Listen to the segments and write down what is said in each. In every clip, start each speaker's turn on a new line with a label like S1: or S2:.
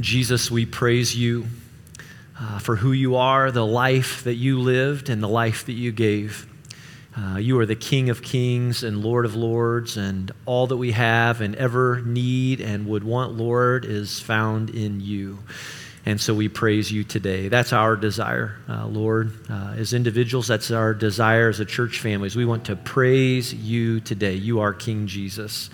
S1: Jesus, we praise you uh, for who you are, the life that you lived, and the life that you gave. Uh, you are the King of kings and Lord of lords, and all that we have and ever need and would want, Lord, is found in you. And so we praise you today. That's our desire, uh, Lord. Uh, as individuals, that's our desire as a church families. We want to praise you today. You are King Jesus,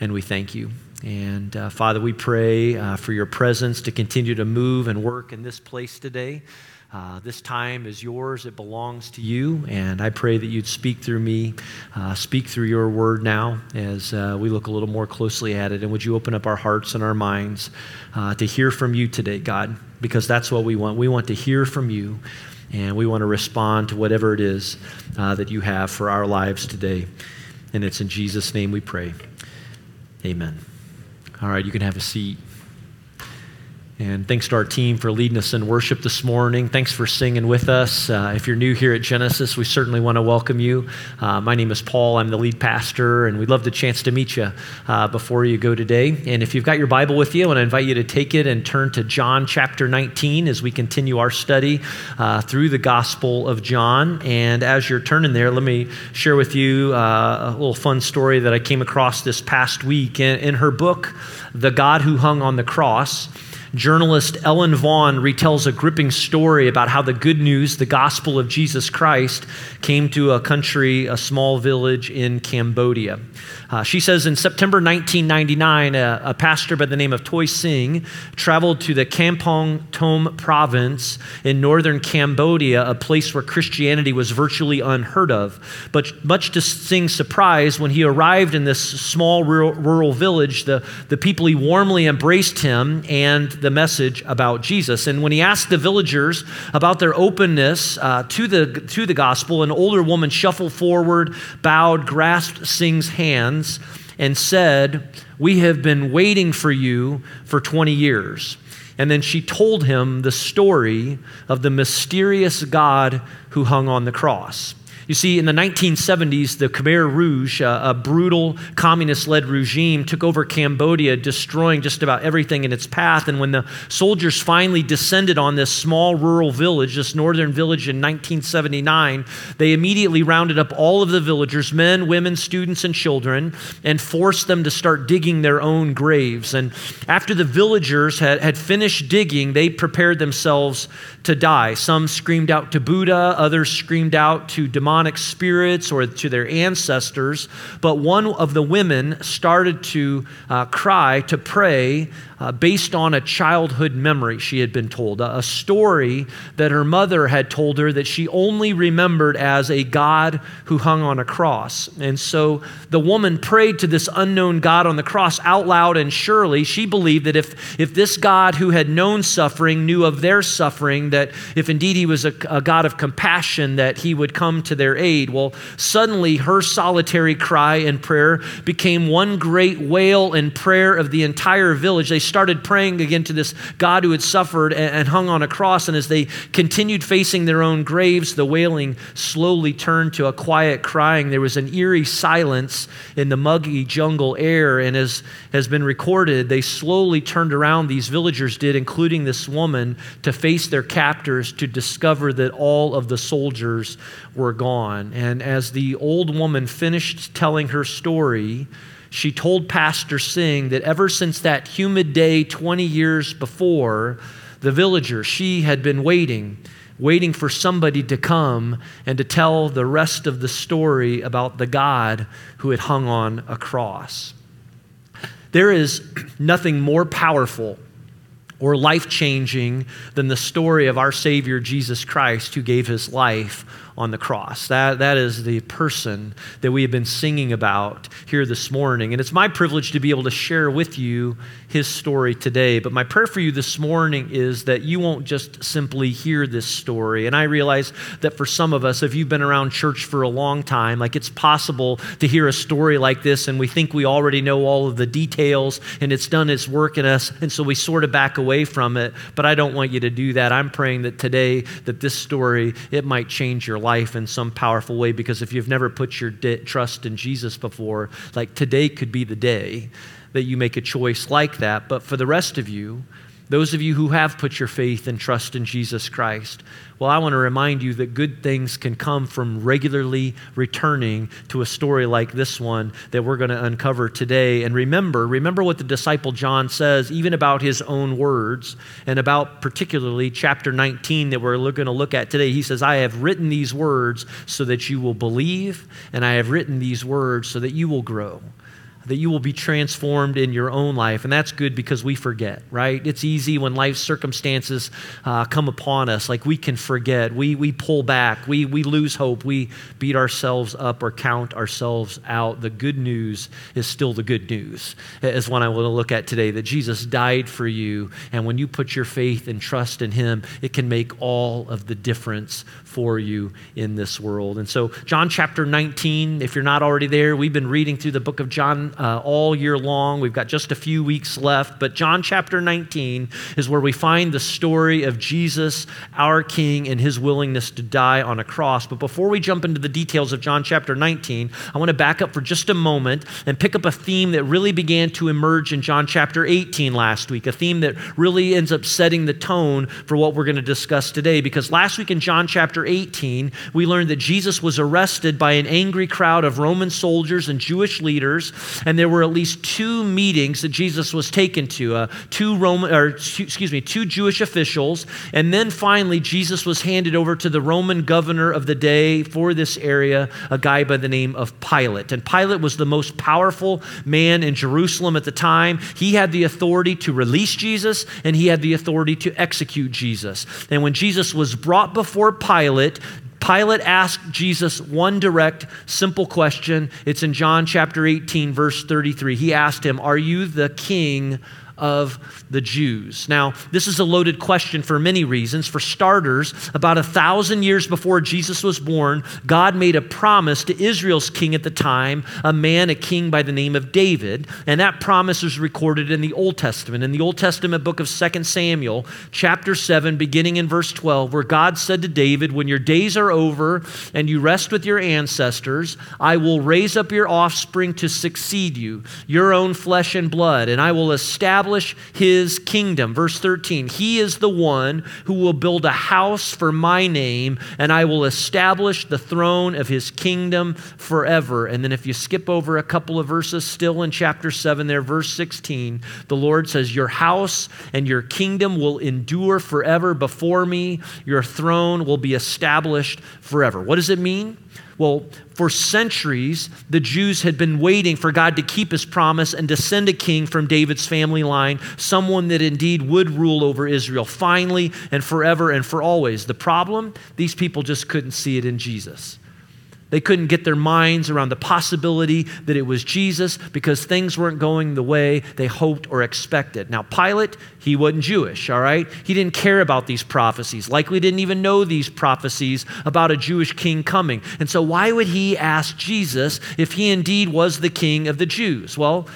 S1: and we thank you. And uh, Father, we pray uh, for your presence to continue to move and work in this place today. Uh, this time is yours, it belongs to you. And I pray that you'd speak through me, uh, speak through your word now as uh, we look a little more closely at it. And would you open up our hearts and our minds uh, to hear from you today, God? Because that's what we want. We want to hear from you, and we want to respond to whatever it is that you have for our lives today. And it's in Jesus' name we pray. Amen. All right, you can have a seat. And thanks to our team for leading us in worship this morning. Thanks for singing with us. Uh, if you're new here at Genesis, we certainly want to welcome you. Uh, my name is Paul. I'm the lead pastor, and we'd love the chance to meet you uh, before you go today. And if you've got your Bible with you, I want to invite you to take it and turn to John chapter 19 as we continue our study uh, through the Gospel of John. And as you're turning there, let me share with you uh, a little fun story that I came across this past week. In, in her book, The God Who Hung on the Cross, Journalist Ellen Vaughn retells a gripping story about how the good news, the gospel of Jesus Christ, came to a country, a small village in Cambodia. Uh, she says in September 1999, a, a, pastor by the name of Toy Singh traveled to the Kampong Thom province in northern Cambodia, a place where Christianity was virtually unheard of. But much to Singh's surprise, when he arrived in this small rural, rural village, the, the people he warmly embraced him and the message about Jesus. And when he asked the villagers about their openness uh, to, the, to the gospel, an older woman shuffled forward, bowed, grasped Singh's hands, and said, We have been waiting for you for 20 years. And then she told him the story of the mysterious God who hung on the cross. You see, in the 1970s, the Khmer Rouge, a brutal communist led regime, took over Cambodia, destroying just about everything in its path. And when the soldiers finally descended on this small rural village, this northern village in 1979, they immediately rounded up all of the villagers men, women, students, and children and forced them to start digging their own graves. And after the villagers had, had finished digging, they prepared themselves to die. Some screamed out to Buddha, others screamed out to demonic spirits or to their ancestors. But one of the women started to uh, cry, to pray, uh, based on a childhood memory she had been told, a, a story that her mother had told her that she only remembered as a God who hung on a cross. And so the woman prayed to this unknown God on the cross out loud and surely. She believed that if, if this God who had known suffering knew of their suffering, that if indeed he was a, a God of compassion, that he would come to their aid. Well, suddenly her solitary cry and prayer became one great wail and prayer of the entire village. They started praying again to this God who had suffered and hung on a cross. And as they continued facing their own graves, the wailing slowly turned to a quiet crying. There was an eerie silence in the muggy jungle air. And as has been recorded, they slowly turned around, these villagers did, including this woman, to face their captors to discover that all of the soldiers were gone. And as the old woman finished telling her story, she told Pastor Singh that ever since that humid day 20 years before, the villager, she had been waiting, waiting for somebody to come and to tell the rest of the story about the God who had hung on a cross. There is nothing more powerful or life changing than the story of our Savior Jesus Christ who gave his life on the cross. That, that is the person that we have been singing about here this morning. And it's my privilege to be able to share with you his story today. But my prayer for you this morning is that you won't just simply hear this story. And I realize that for some of us, if you've been around church for a long time, like it's possible to hear a story like this and we think we already know all of the details and it's done its work in us. And so we sort of back away from it. But I don't want you to do that. I'm praying that today that this story, it might change your life in some powerful way because if you've never put your de- trust in Jesus before, like today could be the day that you make a choice like that. But for the rest of you, Those of you who have put your faith and trust in Jesus Christ, well, I want to remind you that good things can come from regularly returning to a story like this one that we're going to uncover today. And remember, remember what the disciple John says, even about his own words, and about particularly chapter 19 that we're going to look at today. He says, I have written these words so that you will believe, and I have written these words so that you will grow that you will be transformed in your own life. And that's good because we forget, right? It's easy when life circumstances uh, come upon us, like we can forget. We, we pull back, we, we lose hope, we beat ourselves up or count ourselves out. The good news is still the good news, is what I want to look at today that Jesus died for you. And when you put your faith and trust in Him, it can make all of the difference for you in this world. And so, John chapter 19, if you're not already there, we've been reading through the book of John uh, all year long. We've got just a few weeks left, but John chapter 19 is where we find the story of Jesus, our King, and his willingness to die on a cross. But before we jump into the details of John chapter 19, I want to back up for just a moment and pick up a theme that really began to emerge in John chapter 18 last week, a theme that really ends up setting the tone for what we're going to discuss today. Because last week in John chapter 18, we learned that Jesus was arrested by an angry crowd of Roman soldiers and Jewish leaders and there were at least two meetings that Jesus was taken to, uh, two Roman, or excuse me, two Jewish officials, and then finally Jesus was handed over to the Roman governor of the day for this area, a guy by the name of Pilate. And Pilate was the most powerful man in Jerusalem at the time. He had the authority to release Jesus, and he had the authority to execute Jesus. And when Jesus was brought before Pilate, Pilate asked Jesus one direct, simple question. It's in John chapter 18, verse 33. He asked him, Are you the king of the Jews. Now, this is a loaded question for many reasons. For starters, about a thousand years before Jesus was born, God made a promise to Israel's king at the time, a man, a king by the name of David. And that promise is recorded in the Old Testament, in the Old Testament book of 2 Samuel, chapter 7, beginning in verse 12, where God said to David, When your days are over and you rest with your ancestors, I will raise up your offspring to succeed you, your own flesh and blood, and I will establish establish his kingdom. Verse 13, he is the one who will build a house for my name, and I will establish the throne of his kingdom forever. And then if you skip over a couple of verses still in chapter 7 there, verse 16, the Lord says, Your house and your kingdom will endure forever before me, your throne will be established forever. What does it mean? Well, for centuries, the Jews had been waiting for God to keep his promise and to send a king from David's family line, someone that indeed would rule over Israel finally and forever and for always. The problem? These people just couldn't see it in Jesus. They couldn't get their minds around the possibility that it was Jesus because things weren't going the way they hoped or expected. Now, Pilate, he wasn't Jewish, all right? He didn't care about these prophecies, likely didn't even know these prophecies about a Jewish king coming. And so, why would he ask Jesus if he indeed was the king of the Jews? Well,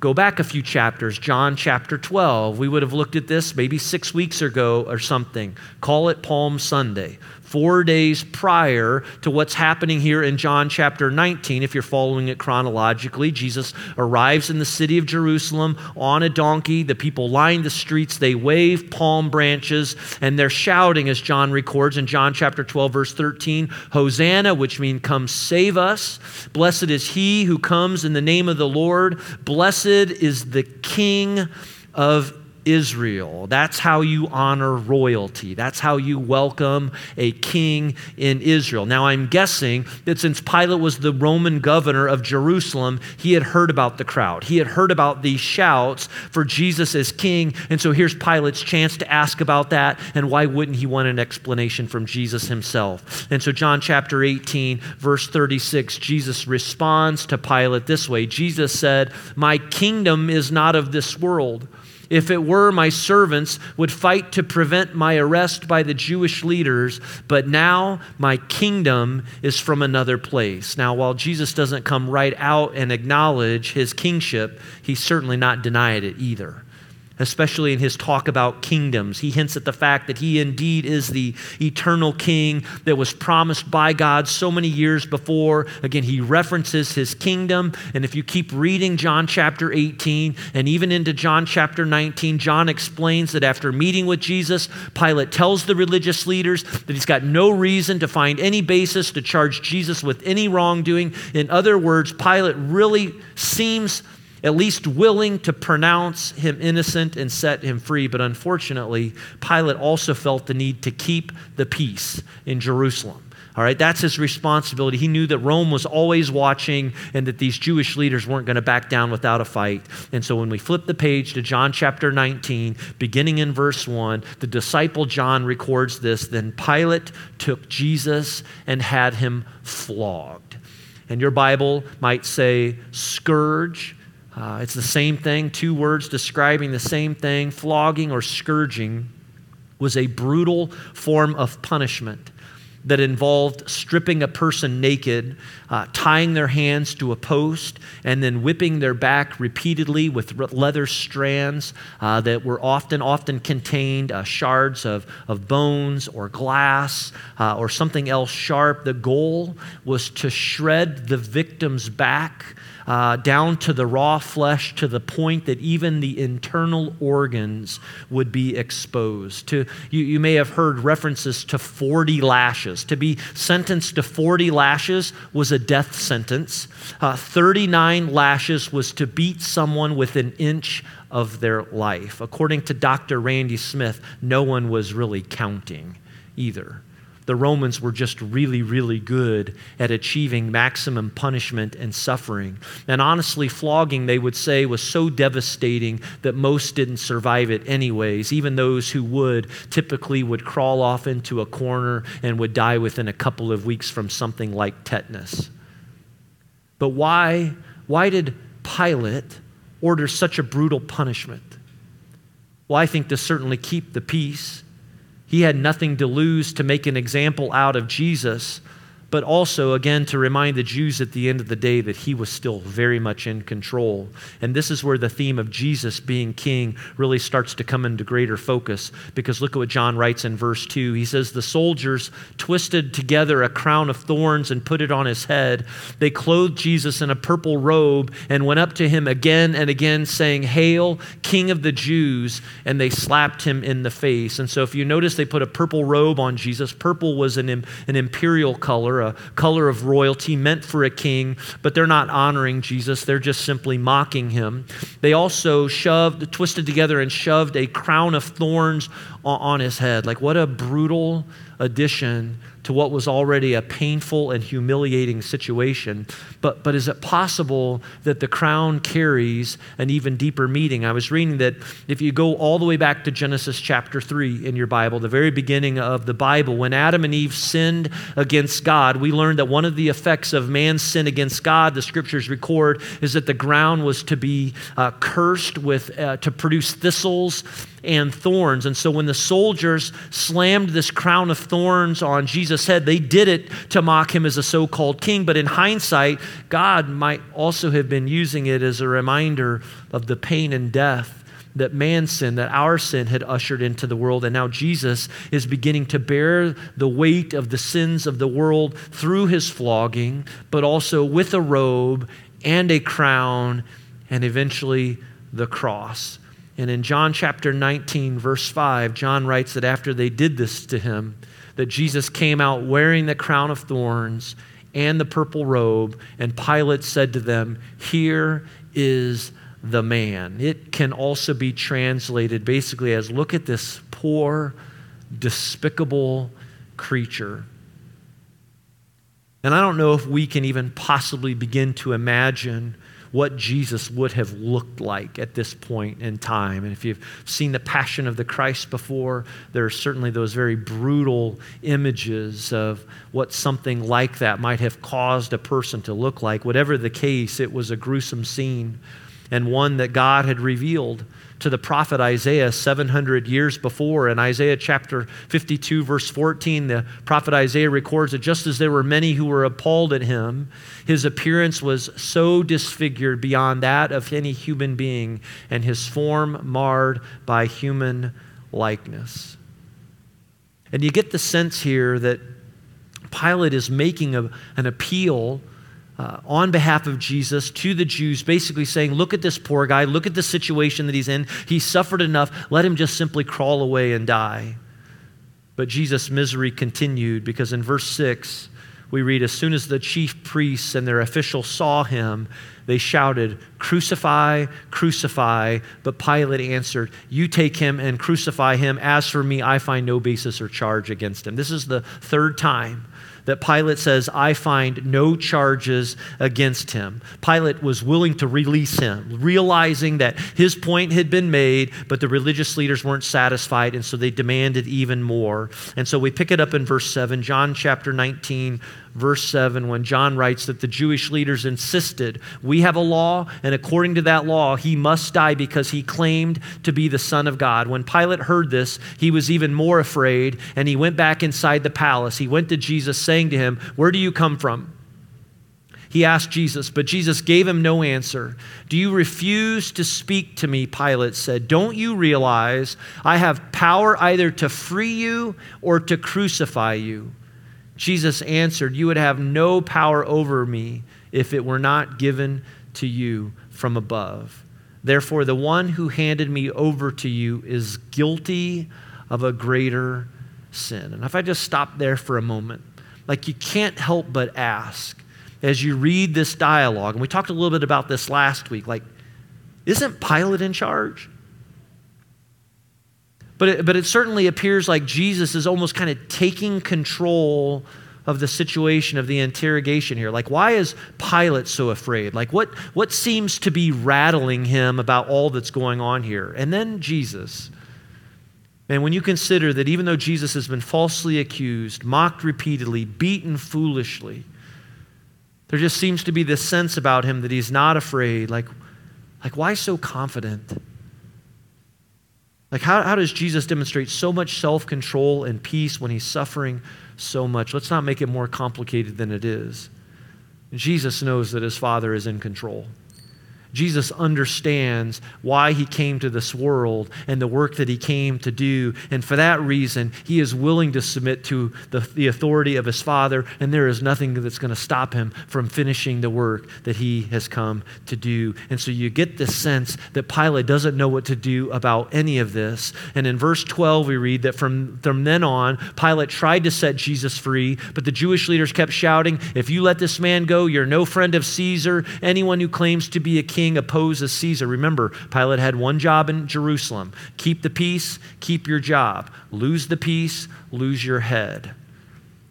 S1: Go back a few chapters, John chapter 12. We would have looked at this maybe six weeks ago or something. Call it Palm Sunday four days prior to what's happening here in John chapter 19. If you're following it chronologically, Jesus arrives in the city of Jerusalem on a donkey. The people line the streets, they wave palm branches, and they're shouting, as John records in John chapter 12, verse 13 Hosanna, which means come save us. Blessed is he who comes in the name of the Lord. Blessed is the King of Israel. That's how you honor royalty. That's how you welcome a king in Israel. Now, I'm guessing that since Pilate was the Roman governor of Jerusalem, he had heard about the crowd. He had heard about these shouts for Jesus as king. And so here's Pilate's chance to ask about that. And why wouldn't he want an explanation from Jesus himself? And so, John chapter 18, verse 36, Jesus responds to Pilate this way Jesus said, My kingdom is not of this world. If it were, my servants would fight to prevent my arrest by the Jewish leaders, but now my kingdom is from another place. Now, while Jesus doesn't come right out and acknowledge his kingship, he's certainly not denied it either. Especially in his talk about kingdoms. He hints at the fact that he indeed is the eternal king that was promised by God so many years before. Again, he references his kingdom. And if you keep reading John chapter 18 and even into John chapter 19, John explains that after meeting with Jesus, Pilate tells the religious leaders that he's got no reason to find any basis to charge Jesus with any wrongdoing. In other words, Pilate really seems at least willing to pronounce him innocent and set him free. But unfortunately, Pilate also felt the need to keep the peace in Jerusalem. All right, that's his responsibility. He knew that Rome was always watching and that these Jewish leaders weren't going to back down without a fight. And so when we flip the page to John chapter 19, beginning in verse 1, the disciple John records this Then Pilate took Jesus and had him flogged. And your Bible might say scourge uh, it's the same thing, two words describing the same thing. Flogging or scourging was a brutal form of punishment that involved stripping a person naked, uh, tying their hands to a post, and then whipping their back repeatedly with leather strands uh, that were often often contained uh, shards of, of bones or glass uh, or something else sharp. The goal was to shred the victim's back uh, down to the raw flesh to the point that even the internal organs would be exposed. To, you, you may have heard references to 40 lashes. To be sentenced to 40 lashes was a death sentence. Uh, 39 lashes was to beat someone with an inch of their life. According to Dr. Randy Smith, no one was really counting either the Romans were just really, really good at achieving maximum punishment and suffering. And honestly, flogging, they would say, was so devastating that most didn't survive it anyways. Even those who would typically would crawl off into a corner and would die within a couple of weeks from something like tetanus. But why, why did Pilate order such a brutal punishment? Well, I think to certainly keep the peace he had nothing to lose to make an example out of Jesus but also, again, to remind the Jews at the end of the day that he was still very much in control. And this is where the theme of Jesus being king really starts to come into greater focus because look at what John writes in verse 2. He says, The soldiers twisted together a crown of thorns and put it on his head. They clothed Jesus in a purple robe and went up to him again and again, saying, Hail, King of the Jews! And they slapped him in the face. And so, if you notice, they put a purple robe on Jesus. Purple was an, an imperial color a color of royalty meant for a king, but they're not honoring Jesus. They're just simply mocking him. They also shoved, twisted together, and shoved a crown of thorns on his head. Like, what a brutal addition to what was already a painful and humiliating situation. But, but is it possible that the crown carries an even deeper meaning? I was reading that if you go all the way back to Genesis chapter 3 in your Bible, the very beginning of the Bible, when Adam and Eve sinned against God, we learned that one of the effects of man's sin against God, the scriptures record, is that the ground was to be uh, cursed with, uh, to produce thistles and thorns. And so when the soldiers slammed this crown of thorns on Jesus' head, they did it to mock him as a so called king. But in hindsight, God might also have been using it as a reminder of the pain and death that man's sin, that our sin had ushered into the world. And now Jesus is beginning to bear the weight of the sins of the world through his flogging, but also with a robe and a crown and eventually the cross. And in John chapter 19, verse 5, John writes that after they did this to him, that Jesus came out wearing the crown of thorns and the purple robe, and Pilate said to them, Here is the man. It can also be translated basically as look at this poor, despicable creature. And I don't know if we can even possibly begin to imagine what Jesus would have looked like at this point in time. And if you've seen the Passion of the Christ before, there are certainly those very brutal images of what something like that might have caused a person to look like. Whatever the case, it was a gruesome scene and one that God had revealed to the prophet Isaiah 700 years before. In Isaiah chapter 52, verse 14, the prophet Isaiah records that just as there were many who were appalled at him, his appearance was so disfigured beyond that of any human being, and his form marred by human likeness. And you get the sense here that Pilate is making a, an appeal uh, on behalf of Jesus to the Jews, basically saying, Look at this poor guy, look at the situation that he's in. He suffered enough, let him just simply crawl away and die. But Jesus' misery continued because in verse 6, we read, As soon as the chief priests and their officials saw him, they shouted, Crucify, crucify. But Pilate answered, You take him and crucify him. As for me, I find no basis or charge against him. This is the third time that Pilate says, I find no charges against him. Pilate was willing to release him, realizing that his point had been made, but the religious leaders weren't satisfied, and so they demanded even more. And so we pick it up in verse 7, John chapter 19, verse 7, when John writes that the Jewish leaders insisted, We have a law, and according to that law, he must die because he claimed to be the Son of God. When Pilate heard this, he was even more afraid, and he went back inside the palace. He went to Jesus, saying to him, Where do you come from? He asked Jesus, but Jesus gave him no answer. Do you refuse to speak to me? Pilate said. Don't you realize I have power either to free you or to crucify you? Jesus answered, You would have no power over me if it were not given to you from above. Therefore, the one who handed me over to you is guilty of a greater sin. And if I just stop there for a moment, like you can't help but ask as you read this dialogue, and we talked a little bit about this last week, like, isn't Pilate in charge? But it, but it certainly appears like Jesus is almost kind of taking control of the situation of the interrogation here. Like, why is Pilate so afraid? Like, what, what seems to be rattling him about all that's going on here? And then Jesus. And when you consider that even though Jesus has been falsely accused, mocked repeatedly, beaten foolishly, there just seems to be this sense about him that he's not afraid. Like, like why so confident? Like, how, how does Jesus demonstrate so much self control and peace when he's suffering so much? Let's not make it more complicated than it is. Jesus knows that his Father is in control. Jesus understands why he came to this world and the work that he came to do. And for that reason, he is willing to submit to the, the authority of his Father, and there is nothing that's going to stop him from finishing the work that he has come to do. And so you get this sense that Pilate doesn't know what to do about any of this. And in verse 12, we read that from, from then on, Pilate tried to set Jesus free, but the Jewish leaders kept shouting, If you let this man go, you're no friend of Caesar. Anyone who claims to be a king king opposes Caesar. Remember, Pilate had one job in Jerusalem keep the peace, keep your job. Lose the peace, lose your head.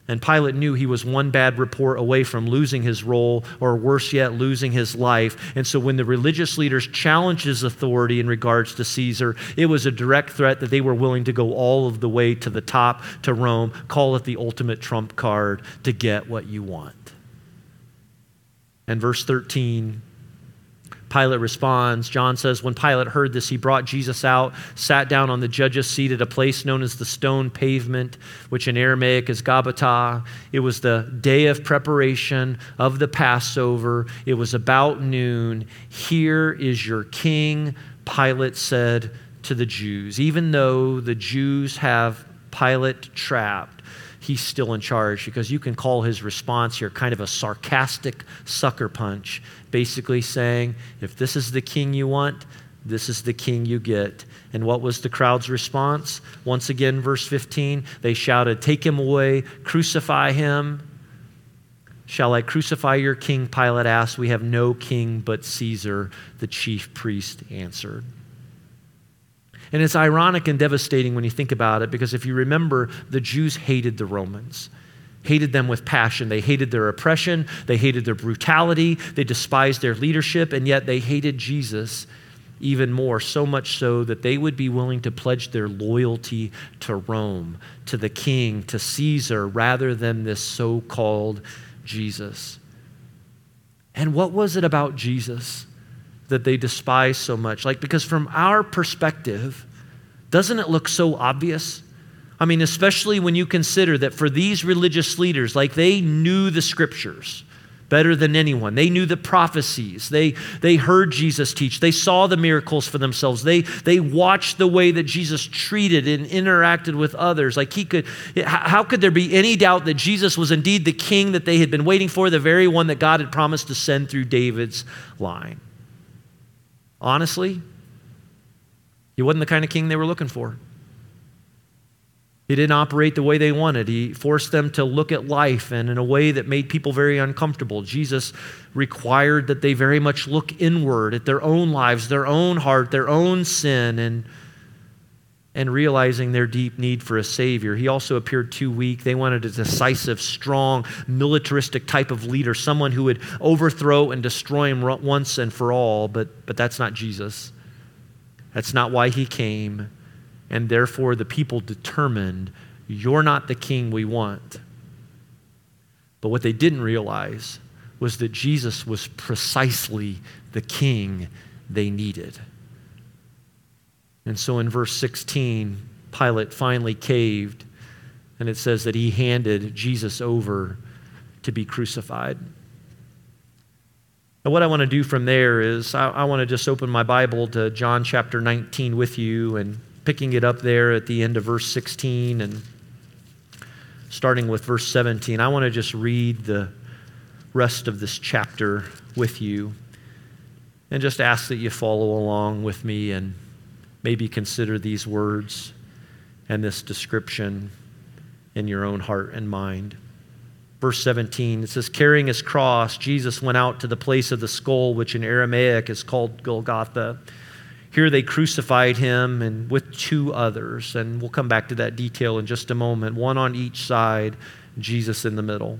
S1: And Pilate knew he was one bad report away from losing his role, or worse yet, losing his life. And so when the religious leaders challenged his authority in regards to Caesar, it was a direct threat that they were willing to go all of the way to the top, to Rome, call it the ultimate trump card to get what you want. And verse 13 Pilate responds. John says, When Pilate heard this, he brought Jesus out, sat down on the judge's seat at a place known as the stone pavement, which in Aramaic is Gabbatha. It was the day of preparation of the Passover. It was about noon. Here is your king, Pilate said to the Jews. Even though the Jews have Pilate trapped, he's still in charge because you can call his response here kind of a sarcastic sucker punch basically saying, if this is the king you want, this is the king you get. And what was the crowd's response? Once again, verse 15, they shouted, Take him away, crucify him. Shall I crucify your king? Pilate asked. We have no king but Caesar, the chief priest answered. And it's ironic and devastating when you think about it because if you remember, the Jews hated the Romans hated them with passion. They hated their oppression, they hated their brutality, they despised their leadership, and yet they hated Jesus even more, so much so that they would be willing to pledge their loyalty to Rome, to the king, to Caesar, rather than this so called Jesus. And what was it about Jesus that they despise so much? Like, because from our perspective, doesn't it look so obvious? I mean, especially when you consider that for these religious leaders, like they knew the scriptures better than anyone. They knew the prophecies. They, they heard Jesus teach. They saw the miracles for themselves. They, they watched the way that Jesus treated and interacted with others. Like he could, how could there be any doubt that Jesus was indeed the king that they had been waiting for, the very one that God had promised to send through David's line? Honestly, he wasn't the kind of king they were looking for. He didn't operate the way they wanted. He forced them to look at life and in a way that made people very uncomfortable. Jesus required that they very much look inward at their own lives, their own heart, their own sin, and, and realizing their deep need for a Savior. He also appeared too weak. They wanted a decisive, strong, militaristic type of leader, someone who would overthrow and destroy him once and for all, but, but that's not Jesus. That's not why he came and therefore the people determined, You're not the king we want. But what they didn't realize was that Jesus was precisely the king they needed. And so in verse 16, Pilate finally caved, and it says that he handed Jesus over to be crucified. And what I want to do from there is I, I want to just open my Bible to John chapter 19 with you and picking it up there at the end of verse 16 and starting with verse 17. I want to just read the rest of this chapter with you and just ask that you follow along with me and maybe consider these words and this description in your own heart and mind. Verse 17, it says, Carrying his cross, Jesus went out to the place of the skull, which in Aramaic is called Golgotha here they crucified him and with two others, and we'll come back to that detail in just a moment, one on each side, Jesus in the middle.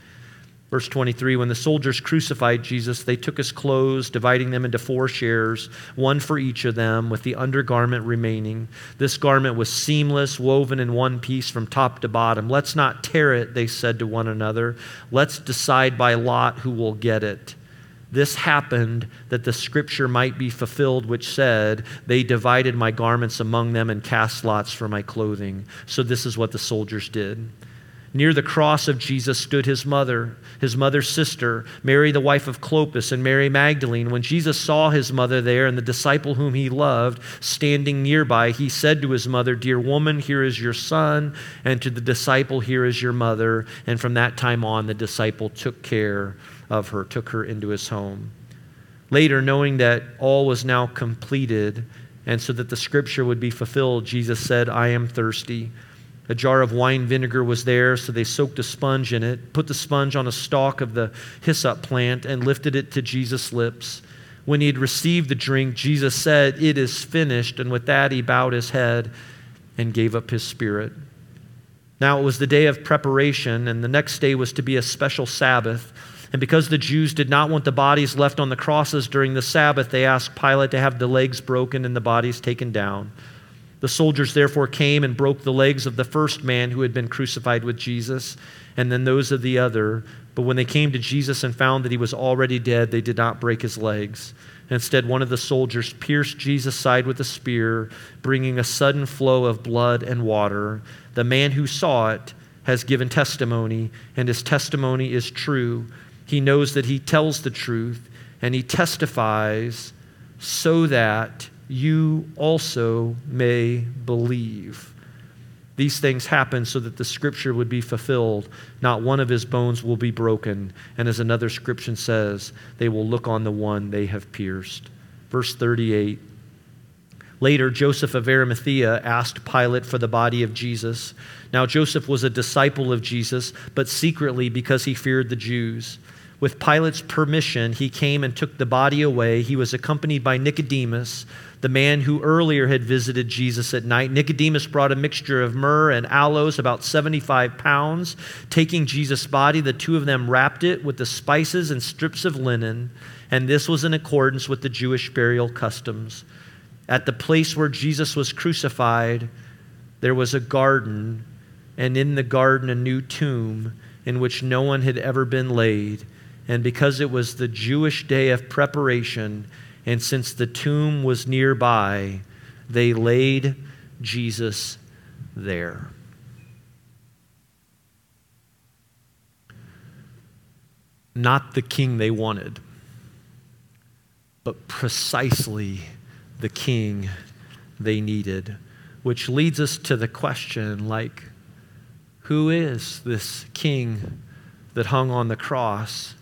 S1: Verse 23 When the soldiers crucified Jesus, they took his clothes, dividing them into four shares, one for each of them, with the undergarment remaining. This garment was seamless, woven in one piece from top to bottom. Let's not tear it, they said to one another. Let's decide by lot who will get it. This happened that the scripture might be fulfilled, which said, They divided my garments among them and cast lots for my clothing. So this is what the soldiers did. Near the cross of Jesus stood his mother, his mother's sister, Mary, the wife of Clopas, and Mary Magdalene. When Jesus saw his mother there and the disciple whom he loved standing nearby, he said to his mother, Dear woman, here is your son, and to the disciple, Here is your mother. And from that time on, the disciple took care of her, took her into his home. Later, knowing that all was now completed, and so that the scripture would be fulfilled, Jesus said, I am thirsty. A jar of wine vinegar was there, so they soaked a sponge in it, put the sponge on a stalk of the hyssop plant, and lifted it to Jesus' lips. When he had received the drink, Jesus said, It is finished. And with that, he bowed his head and gave up his spirit. Now it was the day of preparation, and the next day was to be a special Sabbath. And because the Jews did not want the bodies left on the crosses during the Sabbath, they asked Pilate to have the legs broken and the bodies taken down. The soldiers therefore came and broke the legs of the first man who had been crucified with Jesus, and then those of the other. But when they came to Jesus and found that he was already dead, they did not break his legs. Instead, one of the soldiers pierced Jesus' side with a spear, bringing a sudden flow of blood and water. The man who saw it has given testimony, and his testimony is true. He knows that he tells the truth and he testifies so that you also may believe. These things happen so that the scripture would be fulfilled. Not one of his bones will be broken. And as another scripture says, they will look on the one they have pierced. Verse 38. Later, Joseph of Arimathea asked Pilate for the body of Jesus. Now, Joseph was a disciple of Jesus, but secretly because he feared the Jews. With Pilate's permission, he came and took the body away. He was accompanied by Nicodemus, the man who earlier had visited Jesus at night. Nicodemus brought a mixture of myrrh and aloes, about 75 pounds. Taking Jesus' body, the two of them wrapped it with the spices and strips of linen, and this was in accordance with the Jewish burial customs. At the place where Jesus was crucified, there was a garden, and in the garden, a new tomb in which no one had ever been laid. And because it was the Jewish day of preparation, and since the tomb was nearby, they laid Jesus there. Not the king they wanted, but precisely the king they needed. Which leads us to the question like, who is this king that hung on the cross?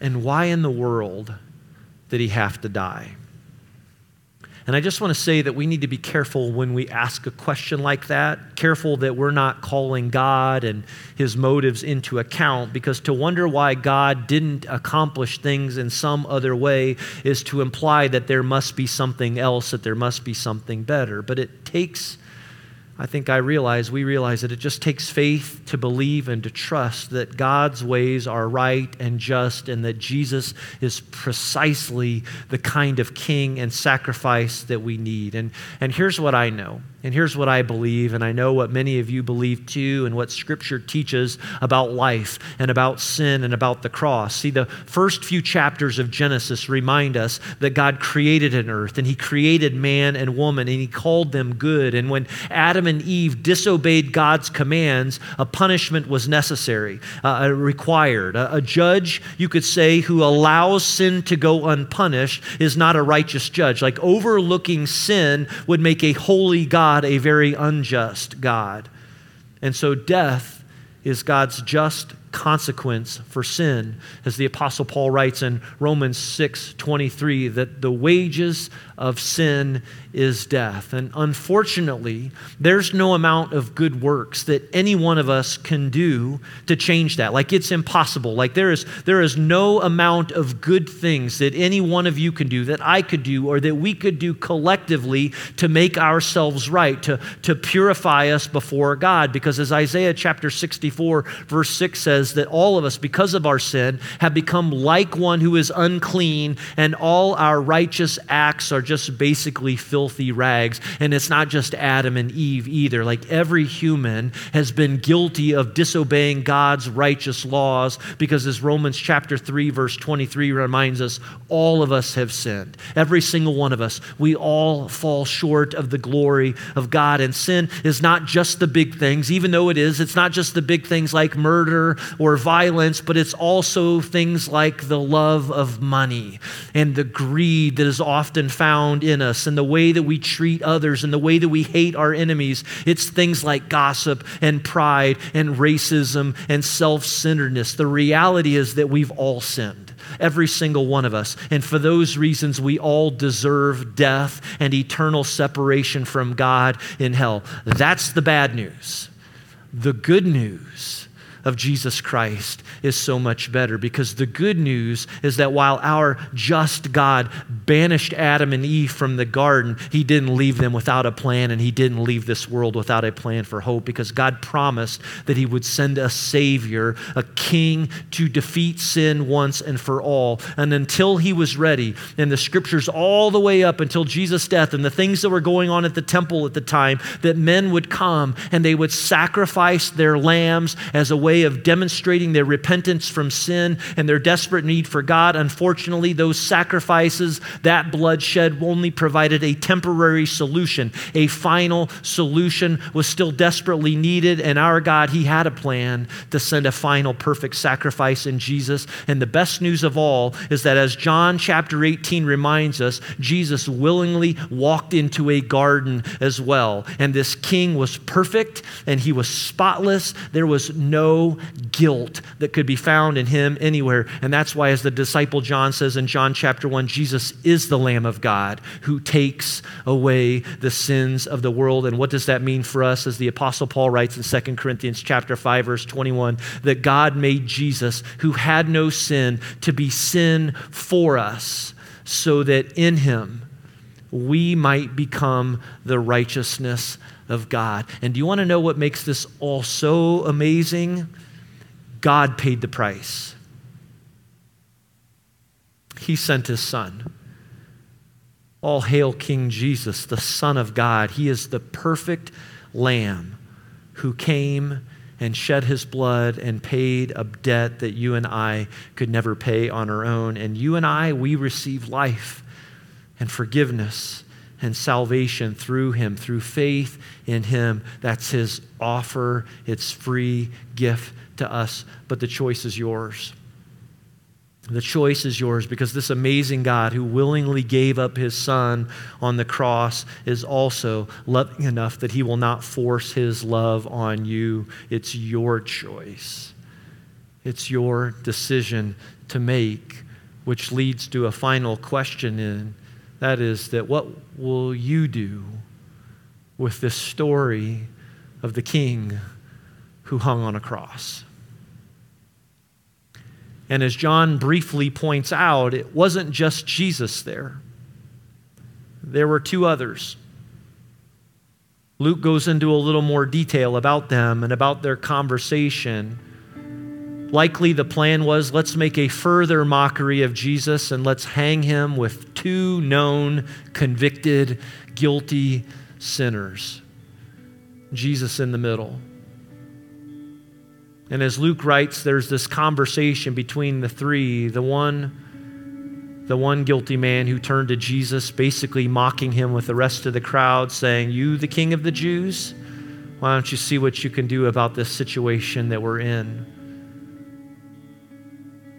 S1: And why in the world did he have to die? And I just want to say that we need to be careful when we ask a question like that, careful that we're not calling God and his motives into account, because to wonder why God didn't accomplish things in some other way is to imply that there must be something else, that there must be something better. But it takes I think I realize, we realize that it just takes faith to believe and to trust that God's ways are right and just and that Jesus is precisely the kind of king and sacrifice that we need. And, and here's what I know and here's what I believe, and I know what many of you believe too, and what Scripture teaches about life and about sin and about the cross. See, the first few chapters of Genesis remind us that God created an earth, and He created man and woman, and He called them good. And when Adam and Eve disobeyed God's commands, a punishment was necessary, uh, required. A, a judge, you could say, who allows sin to go unpunished is not a righteous judge. Like overlooking sin would make a holy God a very unjust God. And so death is God's just consequence for sin. As the Apostle Paul writes in Romans 6 23, that the wages of sin is death. And unfortunately, there's no amount of good works that any one of us can do to change that. Like it's impossible. Like there is, there is no amount of good things that any one of you can do, that I could do, or that we could do collectively to make ourselves right, to, to purify us before God. Because as Isaiah chapter 64, verse 6 says, that all of us, because of our sin, have become like one who is unclean, and all our righteous acts are just basically filthy rags. And it's not just Adam and Eve either. Like every human has been guilty of disobeying God's righteous laws because, as Romans chapter 3, verse 23 reminds us, all of us have sinned. Every single one of us. We all fall short of the glory of God. And sin is not just the big things, even though it is. It's not just the big things like murder or violence, but it's also things like the love of money and the greed that is often found in us and the way that we treat others and the way that we hate our enemies. It's things like gossip and pride and racism and self centeredness. The reality is that we've all sinned every single one of us. And for those reasons, we all deserve death and eternal separation from God in hell. That's the bad news. The good news of Jesus Christ is so much better because the good news is that while our just God banished Adam and Eve from the garden, he didn't leave them without a plan and he didn't leave this world without a plan for hope because God promised that he would send a savior, a king to defeat sin once and for all. And until he was ready, and the scriptures all the way up until Jesus' death and the things that were going on at the temple at the time, that men would come and they would sacrifice their lambs as a way way of demonstrating their repentance from sin and their desperate need for God. Unfortunately, those sacrifices, that bloodshed only provided a temporary solution. A final solution was still desperately needed, and our God, He had a plan to send a final perfect sacrifice in Jesus. And the best news of all is that as John chapter 18 reminds us, Jesus willingly walked into a garden as well. And this king was perfect and he was spotless. There was no guilt that could be found in him anywhere. And that's why, as the disciple John says in John chapter 1, Jesus is the Lamb of God who takes away the sins of the world. And what does that mean for us? As the Apostle Paul writes in 2 Corinthians chapter 5, verse 21, that God made Jesus, who had no sin, to be sin for us, so that in him, we might become the righteousness of God. And do you want to know what makes this all so amazing? God paid the price. He sent his son. All hail King Jesus, the Son of God. He is the perfect Lamb who came and shed his blood and paid a debt that you and I could never pay on our own. And you and I, we receive life and forgiveness and salvation through him, through faith in him. That's his offer, it's free gift to us, but the choice is yours. The choice is yours because this amazing God who willingly gave up his son on the cross is also loving enough that he will not force his love on you. It's your choice, it's your decision to make, which leads to a final question in that is, that what will you do with this story of the king who hung on a cross? And as John briefly points out, it wasn't just Jesus there, there were two others. Luke goes into a little more detail about them and about their conversation. Likely the plan was let's make a further mockery of Jesus and let's hang him with two known, convicted, guilty sinners. Jesus in the middle. And as Luke writes, there's this conversation between the three. The one, the one guilty man who turned to Jesus, basically mocking him with the rest of the crowd, saying, You, the king of the Jews? Why don't you see what you can do about this situation that we're in?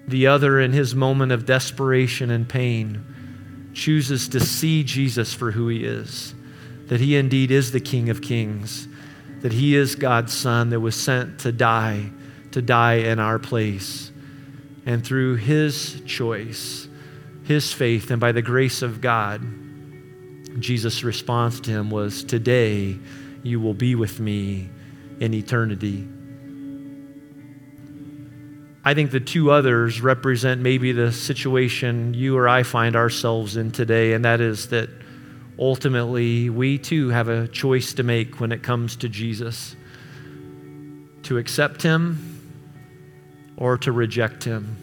S1: The other, in his moment of desperation and pain, chooses to see Jesus for who he is that he indeed is the King of Kings, that he is God's Son that was sent to die, to die in our place. And through his choice, his faith, and by the grace of God, Jesus' response to him was, Today you will be with me in eternity. I think the two others represent maybe the situation you or I find ourselves in today, and that is that ultimately we too have a choice to make when it comes to Jesus to accept him or to reject him.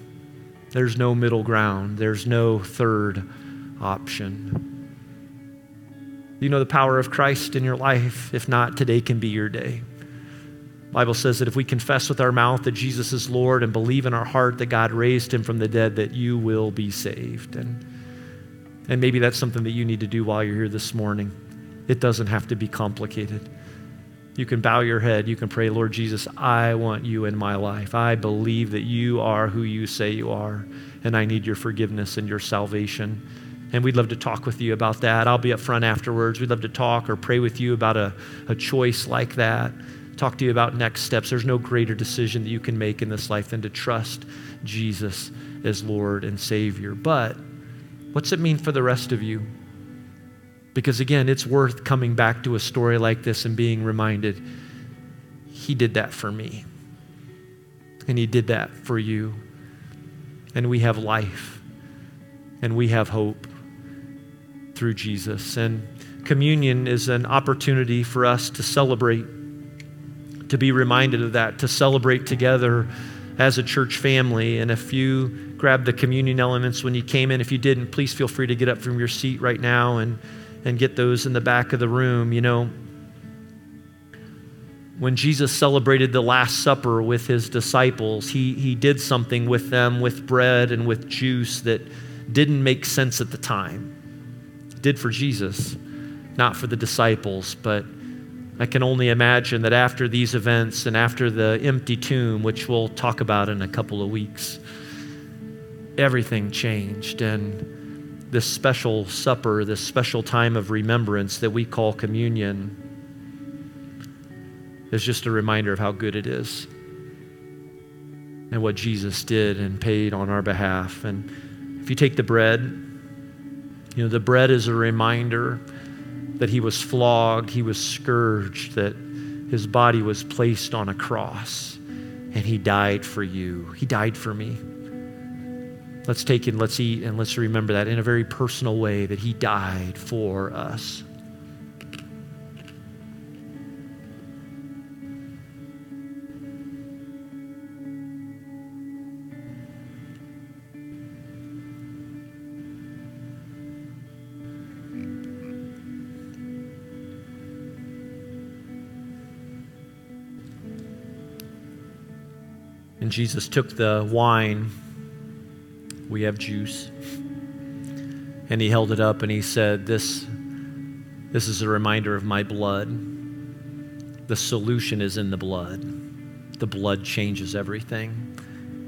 S1: There's no middle ground, there's no third option. You know the power of Christ in your life. If not, today can be your day. Bible says that if we confess with our mouth that Jesus is Lord and believe in our heart that God raised him from the dead, that you will be saved. And, and maybe that's something that you need to do while you're here this morning. It doesn't have to be complicated. You can bow your head. You can pray, Lord Jesus, I want you in my life. I believe that you are who you say you are, and I need your forgiveness and your salvation. And we'd love to talk with you about that. I'll be up front afterwards. We'd love to talk or pray with you about a, a choice like that talk to you about next steps. There's no greater decision that you can make in this life than to trust Jesus as Lord and Savior. But what's it mean for the rest of you? Because again, it's worth coming back to a story like this and being reminded He did that for me. And He did that for you. And we have life. And we have hope through Jesus. And communion is an opportunity for us to celebrate to be reminded of that, to celebrate together as a church family. And if you grabbed the communion elements when you came in, if you didn't, please feel free to get up from your seat right now and, and get those in the back of the room. You know, when Jesus celebrated the Last Supper with his disciples, he, he did something with them with bread and with juice that didn't make sense at the time. It did for Jesus, not for the disciples, but I can only imagine that after these events and after the empty tomb, which we'll talk about in a couple of weeks, everything changed. And this special supper, this special time of remembrance that we call communion, is just a reminder of how good it is. and what Jesus did and paid on our behalf. And if you take the bread, you know, the bread is a reminder that he was flogged, he was scourged, that his body was placed on a cross, and he died for you. He died for me. Let's take it, let's eat, and let's remember that in a very personal way that he died for us. And Jesus took the wine. We have juice. And he held it up and he said, This, this is a reminder of my blood. The solution is in the blood. The blood changes everything.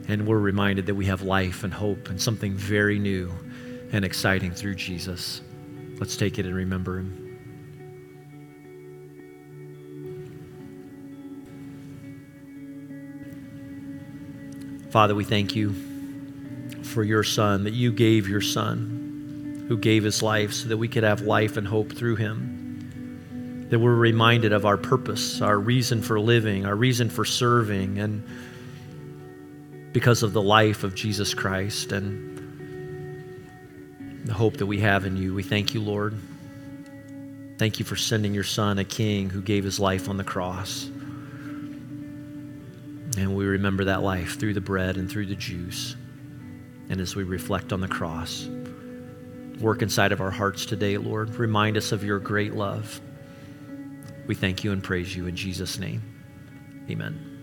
S1: And we're reminded that we have life and hope and something very new and exciting through Jesus. Let's take it and remember him. Father, we thank you for your Son, that you gave your Son, who gave his life so that we could have life and hope through him. That we're reminded of our purpose, our reason for living, our reason for serving, and because of the life of Jesus Christ and the hope that we have in you. We thank you, Lord. Thank you for sending your Son, a King who gave his life on the cross. And we remember that life through the bread and through the juice. And as we reflect on the cross, work inside of our hearts today, Lord. Remind us of your great love. We thank you and praise you in Jesus' name. Amen.